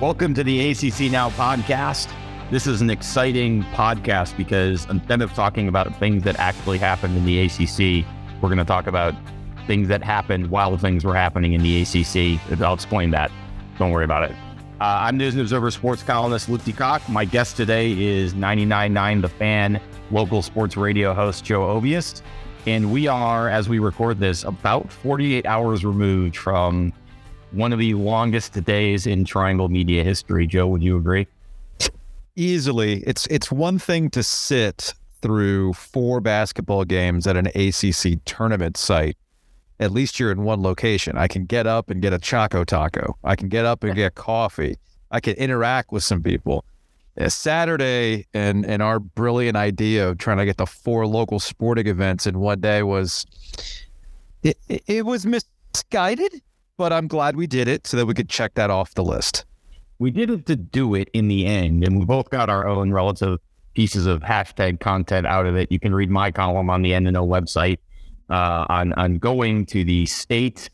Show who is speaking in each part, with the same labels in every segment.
Speaker 1: Welcome to the ACC Now podcast. This is an exciting podcast because instead of talking about things that actually happened in the ACC, we're going to talk about things that happened while things were happening in the ACC. I'll explain that. Don't worry about it. Uh, I'm News and Observer sports columnist Luke DeCock. My guest today is 99.9 The Fan, local sports radio host Joe Ovies. And we are, as we record this, about 48 hours removed from one of the longest days in Triangle media history. Joe, would you agree?
Speaker 2: Easily. It's it's one thing to sit through four basketball games at an ACC tournament site. At least you're in one location. I can get up and get a Choco Taco. I can get up and get coffee. I can interact with some people. A Saturday and and our brilliant idea of trying to get the four local sporting events in one day was it, it was misguided but I'm glad we did it so that we could check that off the list.
Speaker 1: We did it to do it in the end, and we both got our own relative pieces of hashtag content out of it. You can read my column on the NNO website uh, on on going to the state,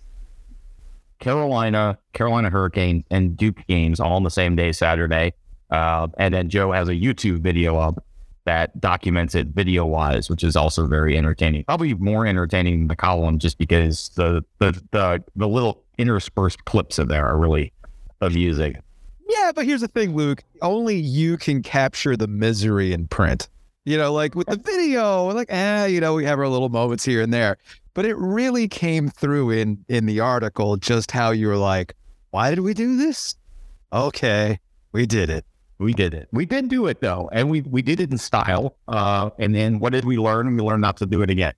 Speaker 1: Carolina, Carolina Hurricanes, and Duke games all on the same day, Saturday. Uh, and then Joe has a YouTube video up that documents it video wise, which is also very entertaining. Probably more entertaining than the column, just because the the the, the little interspersed clips of there are really amusing.
Speaker 2: Yeah, but here's the thing, Luke. Only you can capture the misery in print. You know, like with the video, like, ah, eh, you know, we have our little moments here and there. But it really came through in in the article just how you were like, why did we do this? Okay, we did it.
Speaker 1: We did it. We did do it though, and we we did it in style. Uh, and then what did we learn? We learned not to do it again.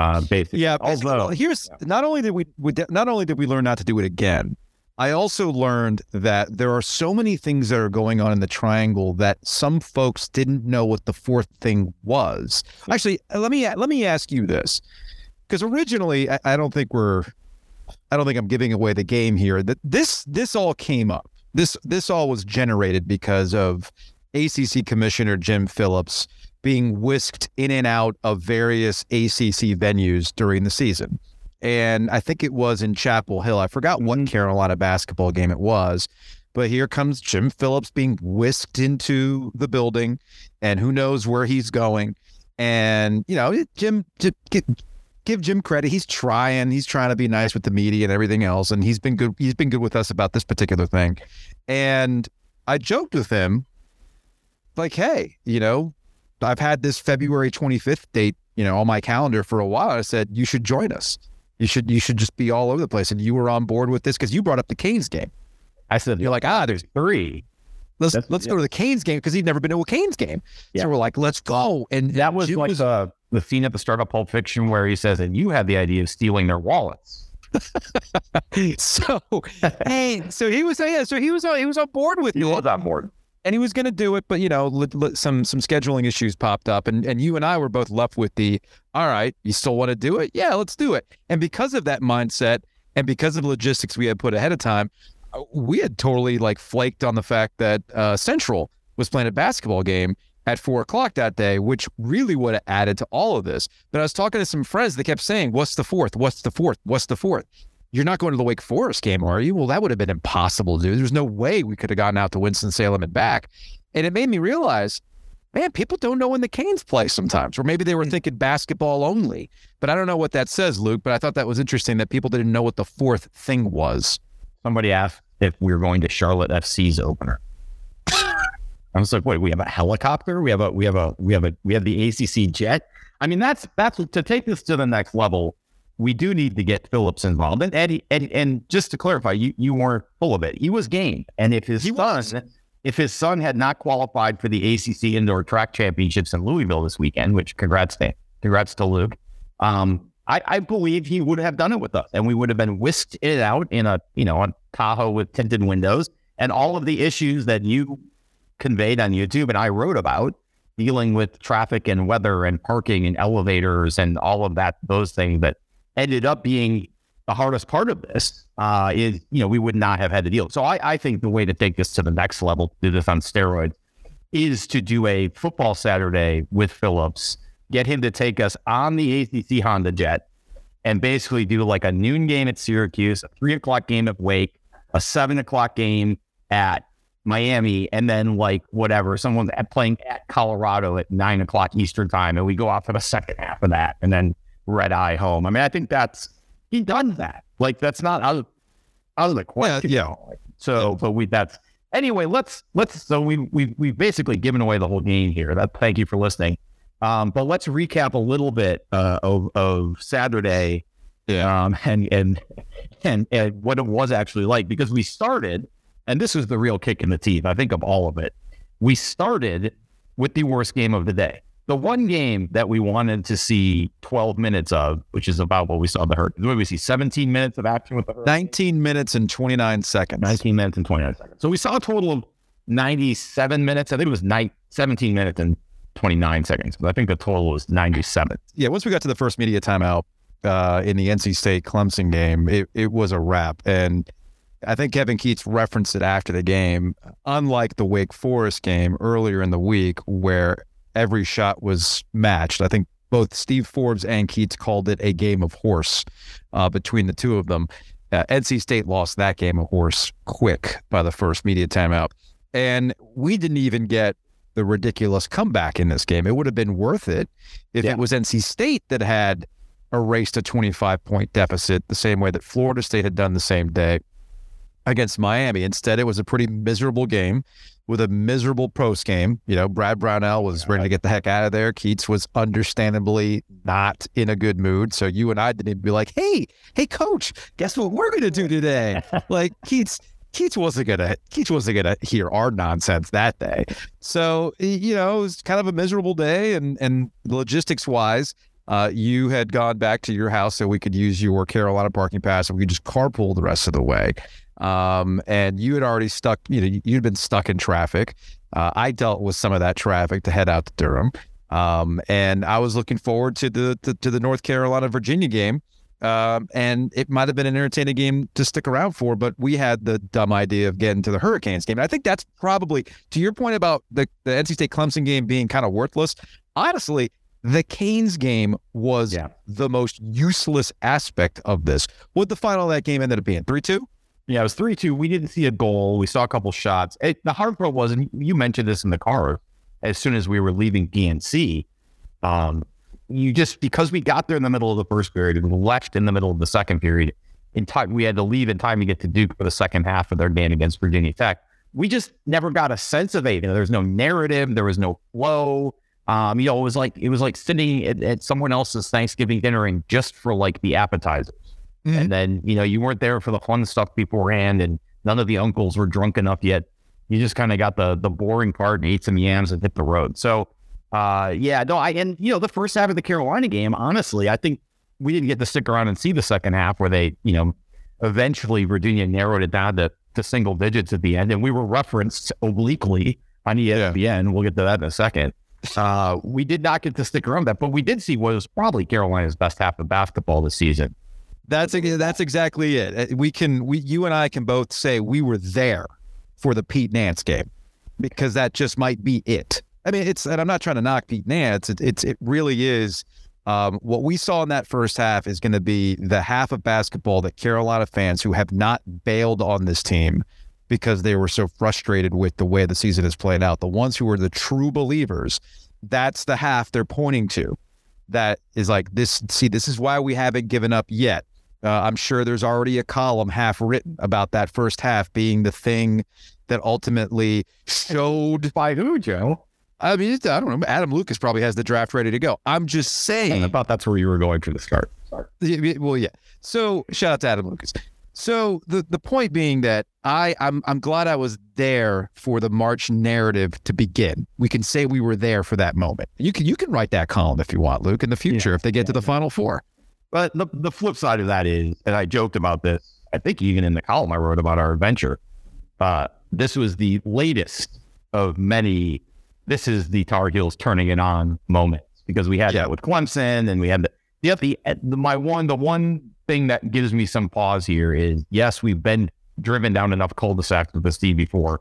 Speaker 2: Uh, basically. Yeah. Although here's yeah. not only did we, we not only did we learn not to do it again, I also learned that there are so many things that are going on in the triangle that some folks didn't know what the fourth thing was. Actually, let me let me ask you this, because originally I, I don't think we're, I don't think I'm giving away the game here. That this this all came up. This this all was generated because of ACC Commissioner Jim Phillips being whisked in and out of various ACC venues during the season. And I think it was in Chapel Hill. I forgot what mm-hmm. Carolina basketball game it was, but here comes Jim Phillips being whisked into the building, and who knows where he's going. And, you know, Jim, give, give Jim credit. He's trying. He's trying to be nice with the media and everything else. And he's been good. He's been good with us about this particular thing. And I joked with him, like, hey, you know, I've had this February 25th date, you know, on my calendar for a while. I said, you should join us. You should you should just be all over the place. And you were on board with this because you brought up the Canes game. I said, you're like, ah, there's three. Let's That's, let's yeah. go to the Canes game because he'd never been to a Canes game. Yeah. So we're like, let's go. And
Speaker 1: that was like was, uh, the scene at the start of Pulp Fiction where he says, and you had the idea of stealing their wallets.
Speaker 2: so hey, so he was yeah, so he was on he was on board with
Speaker 1: he was on board
Speaker 2: and he was going to do it, but you know, li- li- some some scheduling issues popped up, and and you and I were both left with the, all right, you still want to do it? Yeah, let's do it. And because of that mindset, and because of logistics we had put ahead of time, uh, we had totally like flaked on the fact that uh, Central was playing a basketball game at four o'clock that day, which really would have added to all of this. But I was talking to some friends, they kept saying, "What's the fourth? What's the fourth? What's the fourth? You're not going to the Wake Forest game, are you? Well, that would have been impossible to do. There's no way we could have gotten out to Winston-Salem and back. And it made me realize, man, people don't know when the Canes play sometimes, or maybe they were hmm. thinking basketball only. But I don't know what that says, Luke. But I thought that was interesting that people didn't know what the fourth thing was.
Speaker 1: Somebody asked if we were going to Charlotte FC's opener. I was like, wait, we have a helicopter? We have a we have a we have a we have the ACC jet. I mean, that's that's to take this to the next level we do need to get Phillips involved. And Eddie, Eddie and just to clarify, you, you weren't full of it. He was game. And if his he son, was. if his son had not qualified for the ACC Indoor Track Championships in Louisville this weekend, which congrats to, congrats to Luke, um, I, I, believe he would have done it with us, and we would have been whisked it out in a you know a Tahoe with tinted windows, and all of the issues that you conveyed on YouTube and I wrote about dealing with traffic and weather and parking and elevators and all of that those things that ended up being the hardest part of this uh, is, you know, we would not have had to deal. So I, I think the way to take this to the next level, do this on steroids, is to do a football Saturday with Phillips, get him to take us on the ACC Honda Jet, and basically do like a noon game at Syracuse, a three o'clock game at Wake, a seven o'clock game at Miami, and then like whatever, someone's playing at Colorado at nine o'clock Eastern time, and we go out for the second half of that, and then red eye home. I mean, I think that's he done that. Like that's not out of, out of the question.
Speaker 2: Yeah.
Speaker 1: yeah. So, but we that's anyway. Let's let's. So we we we've basically given away the whole game here. That thank you for listening. Um, but let's recap a little bit uh, of of Saturday.
Speaker 2: Yeah.
Speaker 1: Um, and, and and and what it was actually like because we started, and this was the real kick in the teeth. I think of all of it. We started with the worst game of the day the one game that we wanted to see 12 minutes of, which is about what we saw the Hurricanes. What we see 17 minutes of action with the Hurricanes?
Speaker 2: 19 minutes and 29 seconds.
Speaker 1: 19 minutes and 29 seconds. So we saw a total of 97 minutes. I think it was night 17 minutes and 29 seconds. But I think the total was 97.
Speaker 2: Yeah, once we got to the first media timeout uh, in the NC State Clemson game, it, it was a wrap. And I think Kevin Keatts referenced it after the game. Unlike the Wake Forest game earlier in the week, where every shot was matched. I think both Steve Forbes and Keatts called it a game of horse uh, between the two of them. Uh, NC State lost that game of horse quick by the first media timeout. And we didn't even get the ridiculous comeback in this game. It would have been worth it if yeah. it was NC State that had erased a 25 point deficit the same way that Florida State had done the same day against Miami. Instead, it was a pretty miserable game with a miserable post game. You know, Brad Brownell was ready to get the heck out of there. Keatts was understandably not in a good mood. So you and I didn't even be like, hey, hey, coach, guess what we're going to do today? like Keatts. Keatts wasn't gonna Keatts wasn't gonna hear our nonsense that day. So you know it was kind of a miserable day, and and logistics wise, uh, you had gone back to your house so we could use your Carolina parking pass, and we could just carpool the rest of the way. Um, and you had already stuck, you know, you'd been stuck in traffic. Uh, I dealt with some of that traffic to head out to Durham. Um, and I was looking forward to the to, to the North Carolina Virginia game. Um, and it might have been an entertaining game to stick around for, but we had the dumb idea of getting to the Hurricanes game. And I think that's probably to your point about the, the NC State Clemson game being kind of worthless. Honestly, the Canes game was yeah. the most useless aspect of this. What the final of that game ended up being? 3 2?
Speaker 1: Yeah, it was 3 2. We didn't see a goal. We saw a couple shots. It, the hard part was, and you mentioned this in the car as soon as we were leaving PNC, um, you just, because we got there in the middle of the first period and left in the middle of the second period, in time, we had to leave in time to get to Duke for the second half of their game against Virginia Tech. We just never got a sense of anything. There was no narrative, there was no flow. Um, you know, it was like it was like sitting at, at someone else's Thanksgiving dinner and just for like the appetizers. Mm-hmm. And then, you know, you weren't there for the fun stuff beforehand and none of the uncles were drunk enough yet. You just kind of got the the boring part and ate some yams and hit the road. So uh yeah, no, I and you know, the first half of the Carolina game, honestly, I think we didn't get to stick around and see the second half where they, you know, eventually Virginia narrowed it down to, to single digits at the end. And we were referenced obliquely on ESPN. Yeah. We'll get to that in a second. Uh, we did not get to stick around that, but we did see what was probably Carolina's best half of basketball this season.
Speaker 2: That's that's exactly it. Uh, we can we you and I can both say we were there for the Pete Nance game because that just might be it. I mean, it's and I'm not trying to knock Pete Nance. It, it's it really is. Um, what we saw in that first half is going to be the half of basketball that Carolina fans who have not bailed on this team because they were so frustrated with the way the season has played out. The ones who are the true believers, that's the half they're pointing to. That is like this. See, this is why we haven't given up yet. Uh, I'm sure there's already a column half written about that first half being the thing that ultimately showed
Speaker 1: by who, Joe?
Speaker 2: I mean, I don't know. Adam Lucas probably has the draft ready to go. I'm just saying.
Speaker 1: I thought that's where you were going for the start.
Speaker 2: Sorry. Well, yeah. So shout out to Adam Lucas. So the the point being that I I'm I'm glad I was there for the March narrative to begin. We can say we were there for that moment. You can you can write that column if you want, Luke, in the future yeah. if they get to the Final Four.
Speaker 1: But the, the flip side of that is, and I joked about this, I think even in the column I wrote about our adventure, uh, this was the latest of many. This is the Tar Heels turning it on moments because we had yeah. that with Clemson and we had the, the, the, the, my one, the one thing that gives me some pause here is yes, we've been driven down enough cul-de-sacs with this team before.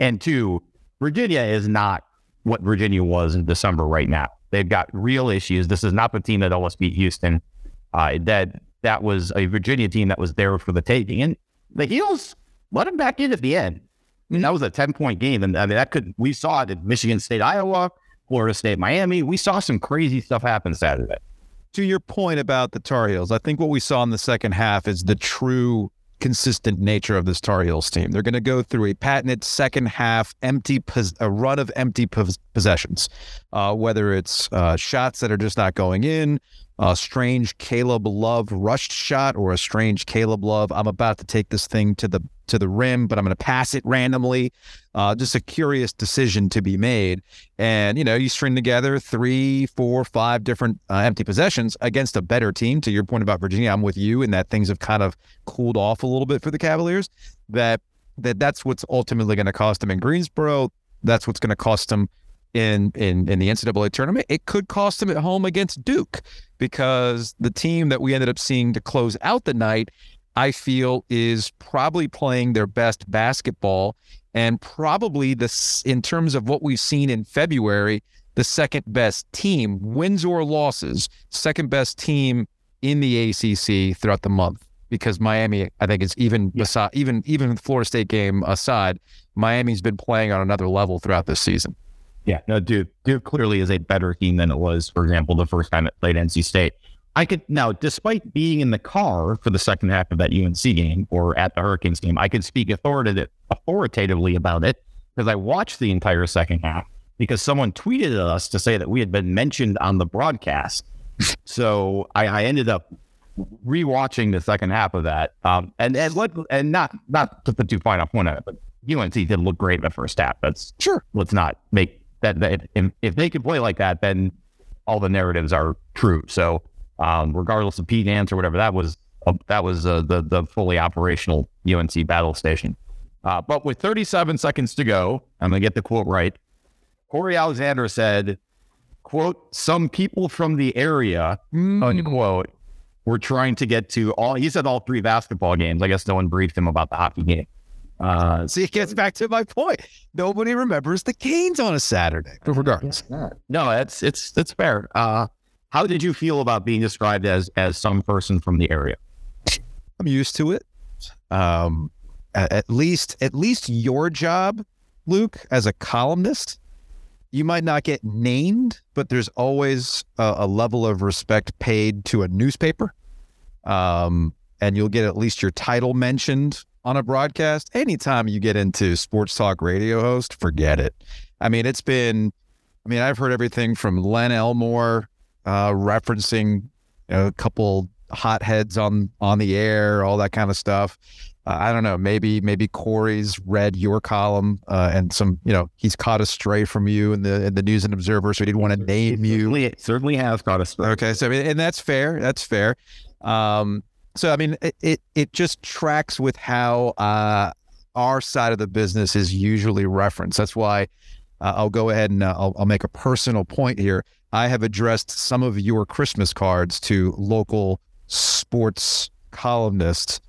Speaker 1: And two, Virginia is not what Virginia was in December right now. They've got real issues. This is not the team that almost beat Houston uh, that that was a Virginia team that was there for the taking, and the Heels let him back in at the end. And that was a 10 point game. And I mean, that could, we saw it at Michigan State, Iowa, Florida State, Miami. We saw some crazy stuff happen Saturday.
Speaker 2: To your point about the Tar Heels, I think what we saw in the second half is the true consistent nature of this Tar Heels team. They're going to go through a patented second half empty pos- a run of empty pos- possessions, uh, whether it's uh, shots that are just not going in, a strange Caleb Love rushed shot, or a strange Caleb Love. I'm about to take this thing to the to the rim, but I'm going to pass it randomly. Uh, just a curious decision to be made. And, you know, you string together three, four, five different uh, empty possessions against a better team. To your point about Virginia, I'm with you in that things have kind of cooled off a little bit for the Cavaliers. That that that's what's ultimately going to cost them in Greensboro. That's what's going to cost them in in in the NCAA tournament. It could cost them at home against Duke because the team that we ended up seeing to close out the night I feel is probably playing their best basketball and probably this in terms of what we've seen in February, the second best team, wins or losses, second best team in the ACC throughout the month. Because Miami, I think, is even yeah. beside, even even the Florida State game aside, Miami's been playing on another level throughout this season.
Speaker 1: Yeah, no, Duke Duke clearly is a better team than it was, for example, the first time it played NC State. I could now, despite being in the car for the second half of that UNC game or at the Hurricanes game, I could speak authoritative, authoritatively about it because I watched the entire second half because someone tweeted at us to say that we had been mentioned on the broadcast. so I, I, ended up rewatching the second half of that, um, and and what and not not to put too fine a point on it, but UNC did look great in the first half. That's
Speaker 2: sure.
Speaker 1: Let's not make that, that if, if they could play like that, then all the narratives are true. So um, regardless of Pete Nance or whatever. That was uh, that was uh, the the fully operational UNC battle station. Uh, but with 37 seconds to go, I'm gonna get the quote right. Cory Alexander said, "quote Some people from the area mm. unquote were trying to get to all." He said all three basketball games. I guess no one briefed him about the hockey game.
Speaker 2: Uh, See, it gets back to my point. Nobody remembers the Canes on a Saturday. But regardless,
Speaker 1: no, it's it's it's fair. Uh, how did you feel about being described as as some person from the area?
Speaker 2: I'm used to it. Um, at least at least your job, Luke, as a columnist, you might not get named, but there's always a, a level of respect paid to a newspaper. Um, and you'll get at least your title mentioned on a broadcast. Anytime you get into sports talk radio host, forget it. I mean, it's been, I mean, I've heard everything from Len Elmore uh, referencing you know, a couple hotheads on on the air, all that kind of stuff. Uh, I don't know. Maybe maybe Cory's read your column uh, and some. You know, he's caught astray from you in the in the News and Observer, so he didn't want to name you.
Speaker 1: Certainly, certainly has caught a stray.
Speaker 2: Okay, so and that's fair. That's fair. Um, so I mean, it, it, it just tracks with how uh, our side of the business is usually referenced. That's why uh, I'll go ahead and uh, I'll, I'll make a personal point here. I have addressed some of your Christmas cards to local sports columnists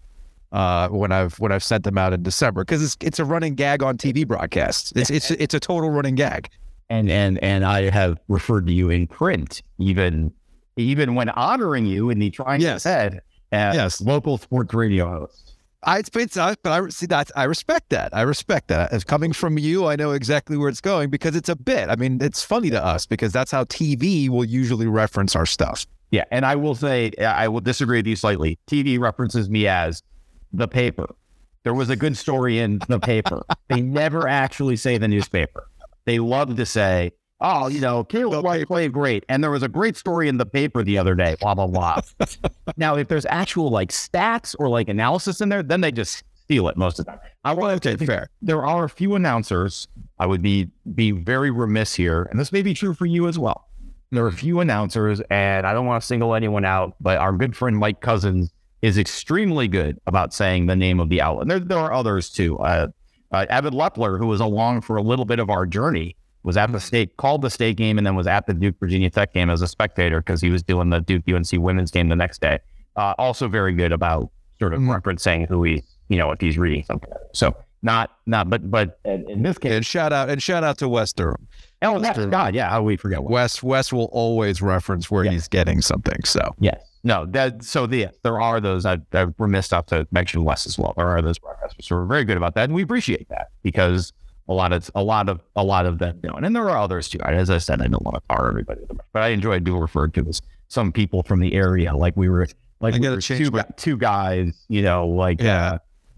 Speaker 2: uh, when I've when I've sent them out in December because it's it's a running gag on TV broadcasts. It's it's it's a total running gag.
Speaker 1: And and and I have referred to you in print, even even when honoring you in the Triangle yes. Head as yes. local sports radio host.
Speaker 2: I, it's, it's uh, but I see that I respect that. I respect that. As coming from you, I know exactly where it's going because it's a bit. I mean, it's funny to us because that's how TV will usually reference our stuff.
Speaker 1: Yeah, and I will say I will disagree with you slightly. TV references me as the paper. There was a good story in the paper. they never actually say the newspaper. They love to say oh, you know, Caleb White played great. And there was a great story in the paper the other day, blah, blah, blah. now, if there's actual like stats or like analysis in there, then they just steal it most of the time. I want to be fair. There are a few announcers. I would be be very remiss here, and this may be true for you as well. There are a few announcers, and I don't want to single anyone out, but our good friend Mike Cousins is extremely good about saying the name of the outlet. And there, there are others too. Uh, uh, Evan Lepler, who was along for a little bit of our journey, was at the state, called the state game, and then was at the Duke Virginia Tech game as a spectator because he was doing the Duke UNC women's game the next day. Uh, also very good about sort of mm-hmm. referencing who he, you know, if he's reading something. So not, not, but, but in this case,
Speaker 2: and shout out and shout out to Wes Durham.
Speaker 1: Oh, Wes God, yeah. How we forget
Speaker 2: Wes? Wes will always reference where yes. he's getting something. So
Speaker 1: yes, no. That so the there are those. I, I remiss not to mention Wes as well. There are those broadcasters who are very good about that, and we appreciate that because a lot of a lot of a lot of them know, and there are others too. As I said, I don't want to tar everybody, but I enjoy being referred to as some people from the area, like we were like we were two, my... two guys, you know, like yeah. Uh,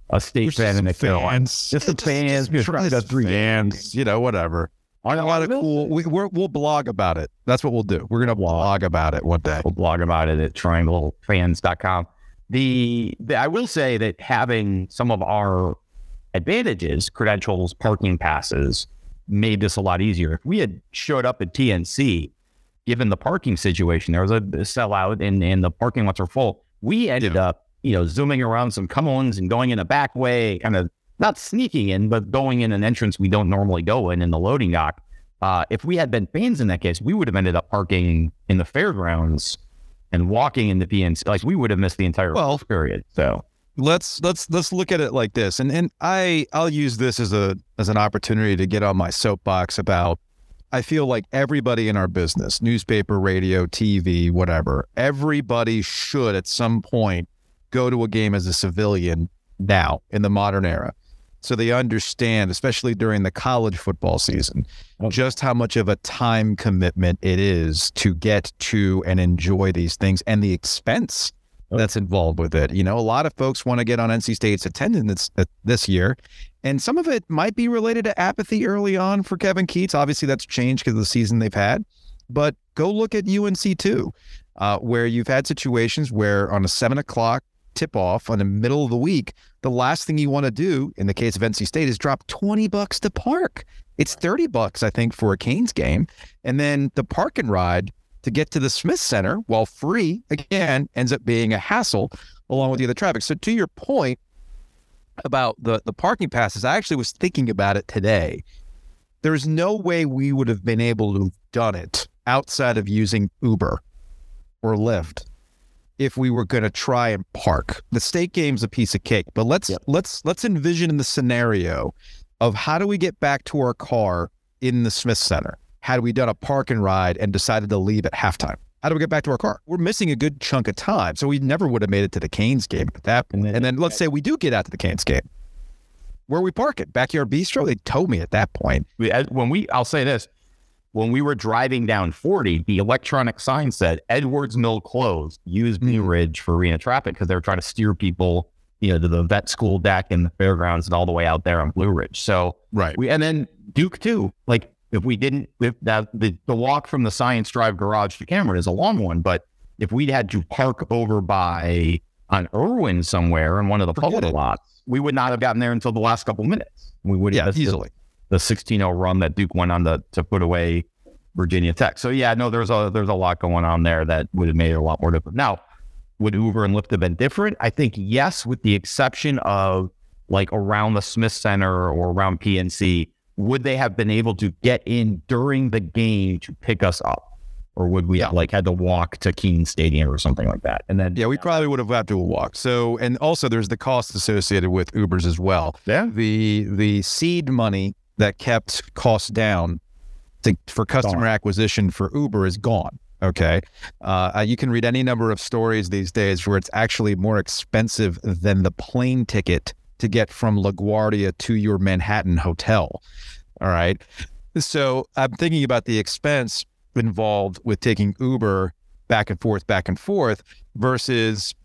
Speaker 1: a state fan and a
Speaker 2: fans,
Speaker 1: just the fans, just,
Speaker 2: just, just fans, you know, whatever. A lot of cool. We, we will blog about it. That's what we'll do. We're gonna blog about it one day.
Speaker 1: We'll blog about it at trianglefans.com. The, the I will say that having some of our advantages, credentials, parking passes, made this a lot easier. If we had showed up at PNC, given the parking situation, there was a sellout and, and the parking lots are full. We ended yeah. up, you know, zooming around some cones and going in a back way, kind of not sneaking in, but going in an entrance we don't normally go in in the loading dock. Uh, if we had been fans in that case, we would have ended up parking in the fairgrounds and walking in the PNC. Like we would have missed the entire well, period. So
Speaker 2: let's let's let's look at it like this, and and I I'll use this as a as an opportunity to get on my soapbox about. I feel like everybody in our business, newspaper, radio, TV, whatever, everybody should at some point go to a game as a civilian now in the modern era so they understand, especially during the college football season, oh. just how much of a time commitment it is to get to and enjoy these things and the expense that's involved with it. You know, a lot of folks want to get on NC State's attendance this year, and some of it might be related to apathy early on for Kevin Keatts. Obviously, that's changed because of the season they've had. But go look at UNC too, uh, where you've had situations where on a seven o'clock tip off on the middle of the week, the last thing you want to do in the case of NC State is drop 20 bucks to park. It's 30 bucks, I think, for a Canes game. And then the park and ride to get to the Smith Center, while free, again, ends up being a hassle along with the other traffic. So to your point about the, the parking passes, I actually was thinking about it today. There's no way we would have been able to have done it outside of using Uber or Lyft if we were going to try and park. The state game's a piece of cake, but let's yep. let's let's envision in the scenario of how do we get back to our car in the Smith Center? Had we done a park and ride and decided to leave at halftime? How do we get back to our car? We're missing a good chunk of time, so we never would have made it to the Canes game at that point. And then, and then let's say we do get out to the Canes game. Where we park it? Backyard Bistro? They told me at that point.
Speaker 1: When we, I'll say this: when we were driving down 40, the electronic sign said Edwards Mill closed. Use Blue mm-hmm. Ridge for arena traffic because they were trying to steer people, you know, to the vet school deck and the fairgrounds and all the way out there on Blue Ridge. So
Speaker 2: right,
Speaker 1: we and then Duke too. Like if we didn't, if that the the walk from the Science Drive garage to Cameron is a long one, but if we'd had to park over by on Erwin somewhere in one of the public lots, we would not have gotten there until the last couple minutes. We would
Speaker 2: yeah, easily
Speaker 1: the 16-0 run that Duke went on to, to put away Virginia Tech. So yeah, no, there's a there's a lot going on there that would have made it a lot more difficult. Now, would Uber and Lyft have been different? I think yes, with the exception of like around the Smith Center or around PNC, would they have been able to get in during the game to pick us up? Or would we yeah. have like had to walk to Kenan Stadium or something like that? And then
Speaker 2: Yeah, we probably would have had to walk. So and also there's the cost associated with Ubers as well.
Speaker 1: Yeah.
Speaker 2: The the seed money that kept costs down to, for customer gone. acquisition for Uber is gone. Okay. Uh, you can read any number of stories these days where it's actually more expensive than the plane ticket to get from LaGuardia to your Manhattan hotel. All right. So I'm thinking about the expense involved with taking Uber back and forth, back and forth versus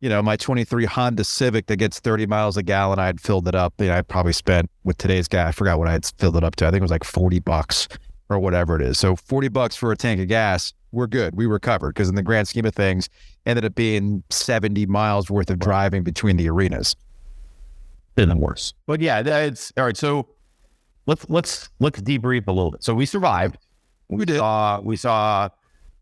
Speaker 2: you know, my 23 Honda Civic that gets 30 miles a gallon, I had filled it up. You know, I probably spent with today's guy, I forgot what I had filled it up to. I think it was like 40 bucks or whatever it is. So 40 bucks for a tank of gas, we're good. We recovered because in the grand scheme of things, ended up being 70 miles worth of driving between the arenas.
Speaker 1: Been worse. But yeah, it's all right. So let's let's let's debrief a little bit. So we survived. We, we did. Saw, we saw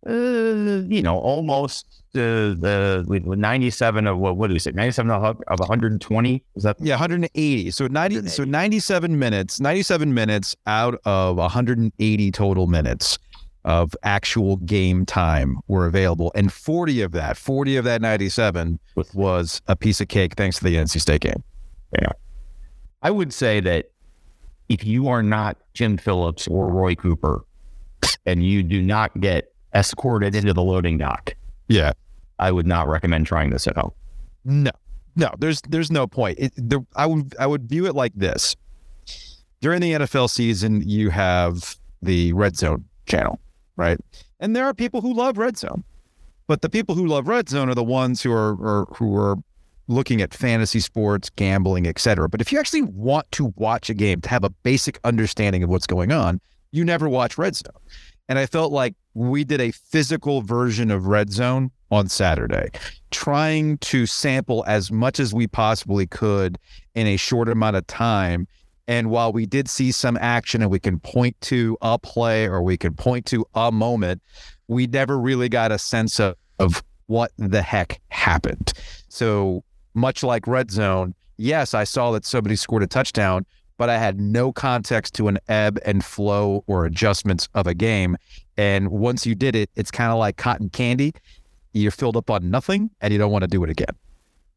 Speaker 1: uh, you know, almost uh, the 97 of what what do we say 97 of, of 120 is that
Speaker 2: yeah 180 so 90 180. so 97 minutes 97 minutes out of 180 total minutes of actual game time were available and 40 of that 40 of that 97 was a piece of cake thanks to the NC State game
Speaker 1: yeah I would say that if you are not Jim Phillips or Roy Cooper and you do not get escorted into the loading dock.
Speaker 2: Yeah.
Speaker 1: I would not recommend trying this at home.
Speaker 2: No, no, there's there's no point. It, the, I would I would view it like this: during the NFL season, you have the Red Zone channel, right? And there are people who love Red Zone, but the people who love Red Zone are the ones who are, are who are looking at fantasy sports, gambling, etc. But if you actually want to watch a game to have a basic understanding of what's going on, you never watch Red Zone. And I felt like we did a physical version of Red Zone on Saturday, trying to sample as much as we possibly could in a short amount of time. And while we did see some action and we can point to a play or we can point to a moment, we never really got a sense of, of what the heck happened. So much like red zone, yes, I saw that somebody scored a touchdown, but I had no context to an ebb and flow or adjustments of a game. And once you did it, it's kind of like cotton candy. You're filled up on nothing and you don't want to do it again.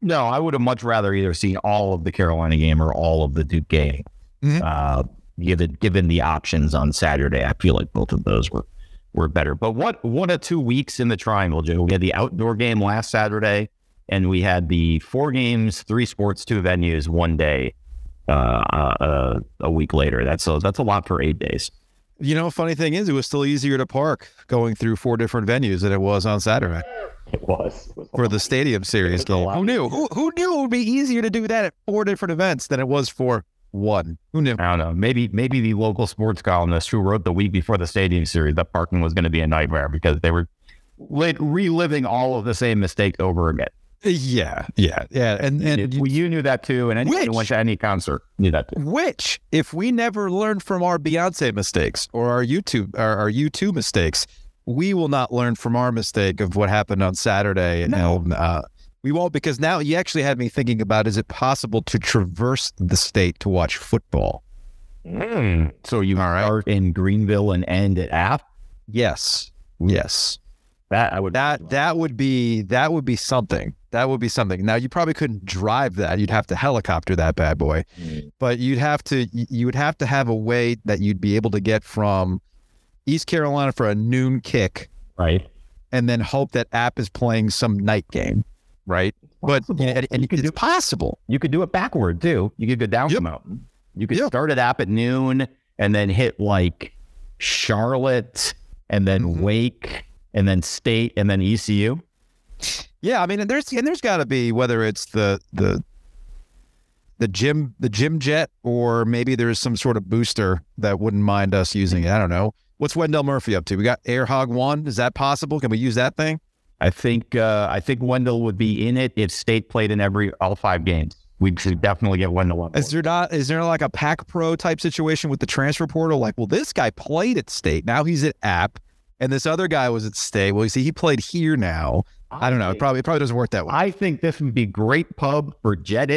Speaker 1: No, I would have much rather either seen all of the Carolina game or all of the Duke game. Mm-hmm. Uh, given given the options on Saturday, I feel like both of those were were better. But what one of two weeks in the triangle, Joe? We had the outdoor game last Saturday and we had the four games, three sports, two venues, one day, uh, uh, a week later. That's a, that's a lot for eight days.
Speaker 2: You know, funny thing is, it was still easier to park going through four different venues than it was on Saturday.
Speaker 1: It was, it was
Speaker 2: for the Stadium Series. Who knew? Who, who knew it would be easier to do that at four different events than it was for one? Who knew?
Speaker 1: I don't know. Maybe maybe the local sports columnist who wrote the week before the Stadium Series that parking was going to be a nightmare because they were reliving all of the same mistakes over again.
Speaker 2: Yeah, yeah, yeah, and and
Speaker 1: you, you knew that too, and anyone who went to any concert knew that too.
Speaker 2: Which, if we never learn from our Beyonce mistakes or our YouTube our, our U2 mistakes, we will not learn from our mistake of what happened on Saturday. No. And, uh, we won't because now you actually had me thinking about: is it possible to traverse the state to watch football?
Speaker 1: Mm. So you All right. start in Greenville and end at App?
Speaker 2: Yes, yes.
Speaker 1: That I would
Speaker 2: that that would be that would be something. That would be something. Now you probably couldn't drive that. You'd have to helicopter that bad boy. Mm. But you'd have to you would have to have a way that you'd be able to get from East Carolina for a noon kick.
Speaker 1: Right.
Speaker 2: And then hope that App is playing some night game. Right. But and, and you could it's do, possible.
Speaker 1: You could do it backward too. You could go down yep. the mountain. You could yep. start at App at noon and then hit like Charlotte and then mm-hmm. Wake and then state and then ECU?
Speaker 2: Yeah, I mean, and there's and there's got to be whether it's the the the gym the gym jet or maybe there's some sort of booster that wouldn't mind us using it. I don't know. What's Wendell Murphy up to? We got Air Hog One. Is that possible? Can we use that thing?
Speaker 1: I think uh, I think Wendell would be in it if State played in every all five games. We'd definitely get Wendell.
Speaker 2: Is there not? Is there like a Pac Pro type situation with the transfer portal? Like, well, this guy played at State. Now he's at App and this other guy was at State. Well, you see, he played here now. I, don't know. It probably it probably doesn't work that way.
Speaker 1: I think this would be great pub for Jet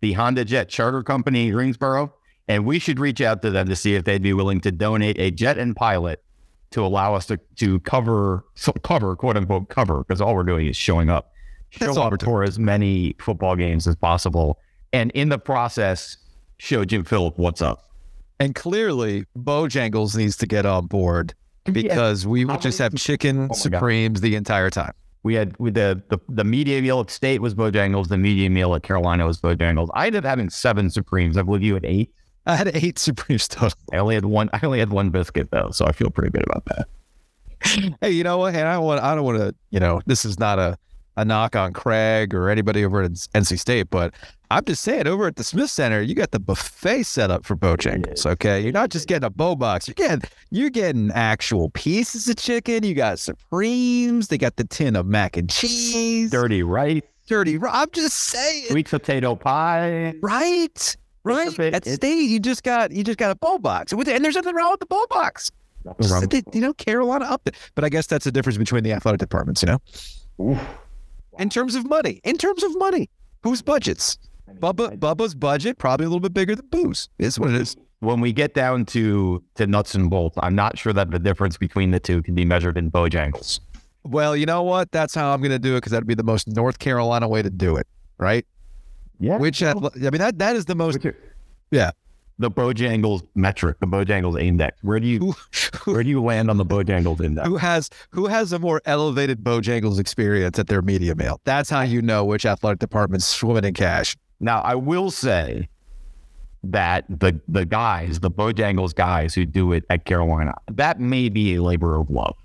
Speaker 1: the Honda Jet Charter Company in Greensboro, and we should reach out to them to see if they'd be willing to donate a jet and pilot to allow us to to cover so cover quote unquote cover because all we're doing is showing up, show That's up for as many football games as possible, and in the process, show Jim Phillips what's up.
Speaker 2: And clearly, Bojangles needs to get on board because yeah. we would just have chicken oh supremes the entire time.
Speaker 1: We had with the, the the media meal at State was Bojangles. The media meal at Carolina was Bojangles. I ended up having seven supremes. I believe you had eight.
Speaker 2: I had eight supremes total.
Speaker 1: I only had one. I only had one biscuit though, so I feel pretty good about that.
Speaker 2: hey, you know what? And I want. I don't want to. You know, this is not a a knock on Craig or anybody over at NC State, but I'm just saying, over at the Smith Center, you got the buffet set up for Bojangles. Okay, you're not just getting a bow box. You're getting you're getting actual pieces of chicken. You got supremes. They got the tin of mac and cheese.
Speaker 1: Dirty rice.
Speaker 2: Dirty. I'm just saying.
Speaker 1: Sweet potato pie.
Speaker 2: Right. Right. At State, you just got you just got a bow box, and there's nothing wrong with the bow box. You know, Carolina up there, but I guess that's the difference between the athletic departments. You know. Oof. In terms of money, in terms of money, whose budgets? Bubba Bubba's budget probably a little bit bigger than Boo's. Is what it is.
Speaker 1: When we get down to to nuts and bolts, I'm not sure that the difference between the two can be measured in Bojangles.
Speaker 2: Well, you know what? That's how I'm going to do it because that'd be the most North Carolina way to do it, right?
Speaker 1: Yeah.
Speaker 2: Which I mean that that is the most. Yeah.
Speaker 1: The Bojangles metric, the Bojangles index? Where do you where do you land on the Bojangles index?
Speaker 2: Who has who has a more elevated Bojangles experience at their media mail? That's how you know which athletic department's swimming in cash.
Speaker 1: Now, I will say that the the guys, the Bojangles guys who do it at Carolina, that may be a labor of love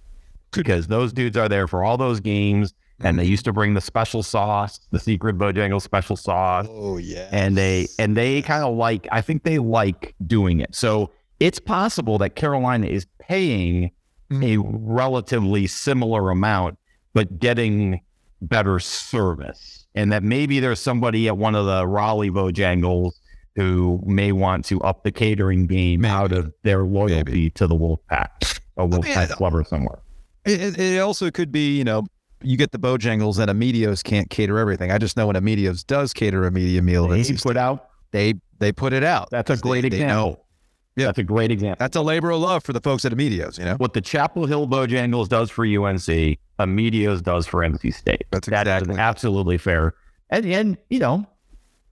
Speaker 1: because those dudes are there for all those games. And they used to bring the special sauce, the secret Bojangles special sauce.
Speaker 2: Oh yeah.
Speaker 1: And they and they kind of like I think they like doing it. So it's possible that Carolina is paying mm-hmm. a relatively similar amount, but getting better service. And that maybe there's somebody at one of the Raleigh Bojangles who may want to up the catering game maybe. out of their loyalty maybe. to the Wolfpack or Wolfpack Club somewhere.
Speaker 2: It, it also could be, you know, you get the Bojangles and Amedeo's can't cater everything. I just know when Amedeo's does cater a media meal,
Speaker 1: they put out.
Speaker 2: They they put it out.
Speaker 1: That's a great they, example. They yeah, that's a great example.
Speaker 2: That's a labor of love for the folks at Amedeo's. You know
Speaker 1: what the Chapel Hill Bojangles does for UNC, Amedeo's does for NC State.
Speaker 2: That's exactly
Speaker 1: absolutely fair. And and you know,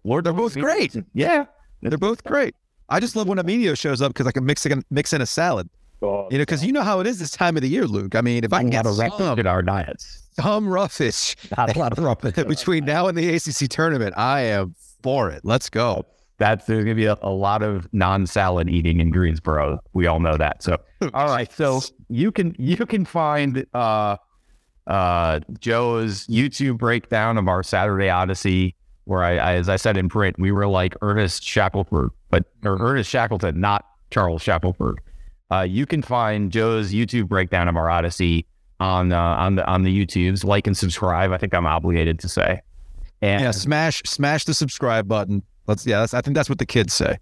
Speaker 2: Lord, they're both great.
Speaker 1: Yeah,
Speaker 2: they're both great. I just love when Amedeo shows up because I can mix in, mix in a salad. Oh, you know, because you know how it is this time of the year, Luke. I mean, if I can get a
Speaker 1: some, at our diets,
Speaker 2: some roughish,
Speaker 1: not a lot of roughish
Speaker 2: between now and the ACC tournament, I am for it. Let's go.
Speaker 1: That's there's gonna be a, a lot of non-salad eating in Greensboro. We all know that. So, all right. So you can you can find uh, uh, Joe's YouTube breakdown of our Saturday Odyssey, where I, I, as I said in print, we were like Ernest Shackelford, but or Ernest Shackleton, not Charles Shackleford. Uh, you can find Joe's YouTube breakdown of our Odyssey on uh, on the on the YouTubes. Like and subscribe. I think I'm obligated to say.
Speaker 2: And yeah, smash smash the subscribe button. Let's yeah. I think that's what the kids say.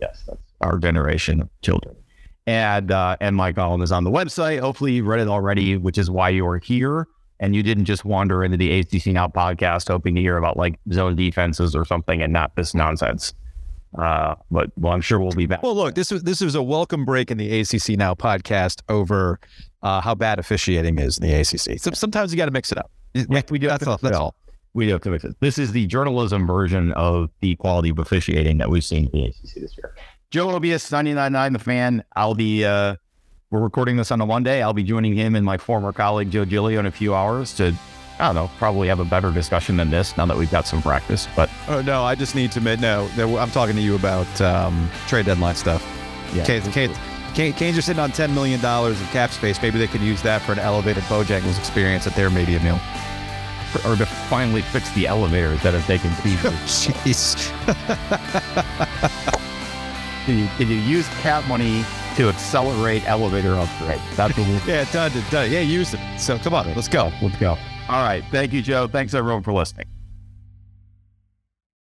Speaker 1: Yes, that's our generation of children. And uh, and my column is on the website. Hopefully you read it already, which is why you're here. And you didn't just wander into the ACC Now podcast hoping to hear about like zone defenses or something and not this nonsense. Uh, but well, I'm sure we'll be back.
Speaker 2: Well, look, this was this was a welcome break in the ACC Now podcast over uh, how bad officiating is in the ACC. So sometimes you got to mix it up.
Speaker 1: Yeah, we do. That's, all, that's all. We do have to mix it. This is the journalism version of the quality of officiating that we've seen in the ACC this year. Joe Ovies, 99.9 The Fan. I'll be. Uh, we're recording this on a Monday. I'll be joining him and my former colleague Joe Giglio in a few hours to I don't know, probably have a better discussion than this now that we've got some practice. But
Speaker 2: oh no, I just need to admit, no, I'm talking to you about um, trade deadline stuff. Yeah, Canes, Canes, Canes are sitting on ten million dollars of cap space. Maybe they could use that for an elevated Bojangles experience at their media meal,
Speaker 1: or to finally fix the elevators that have taken feet.
Speaker 2: Jeez.
Speaker 1: can, you, can you use cap money to accelerate elevator upgrade?
Speaker 2: That's what yeah, done, done. Yeah, use it. So come on, let's go.
Speaker 1: Let's go. All right. Thank you, Joe. Thanks everyone for listening.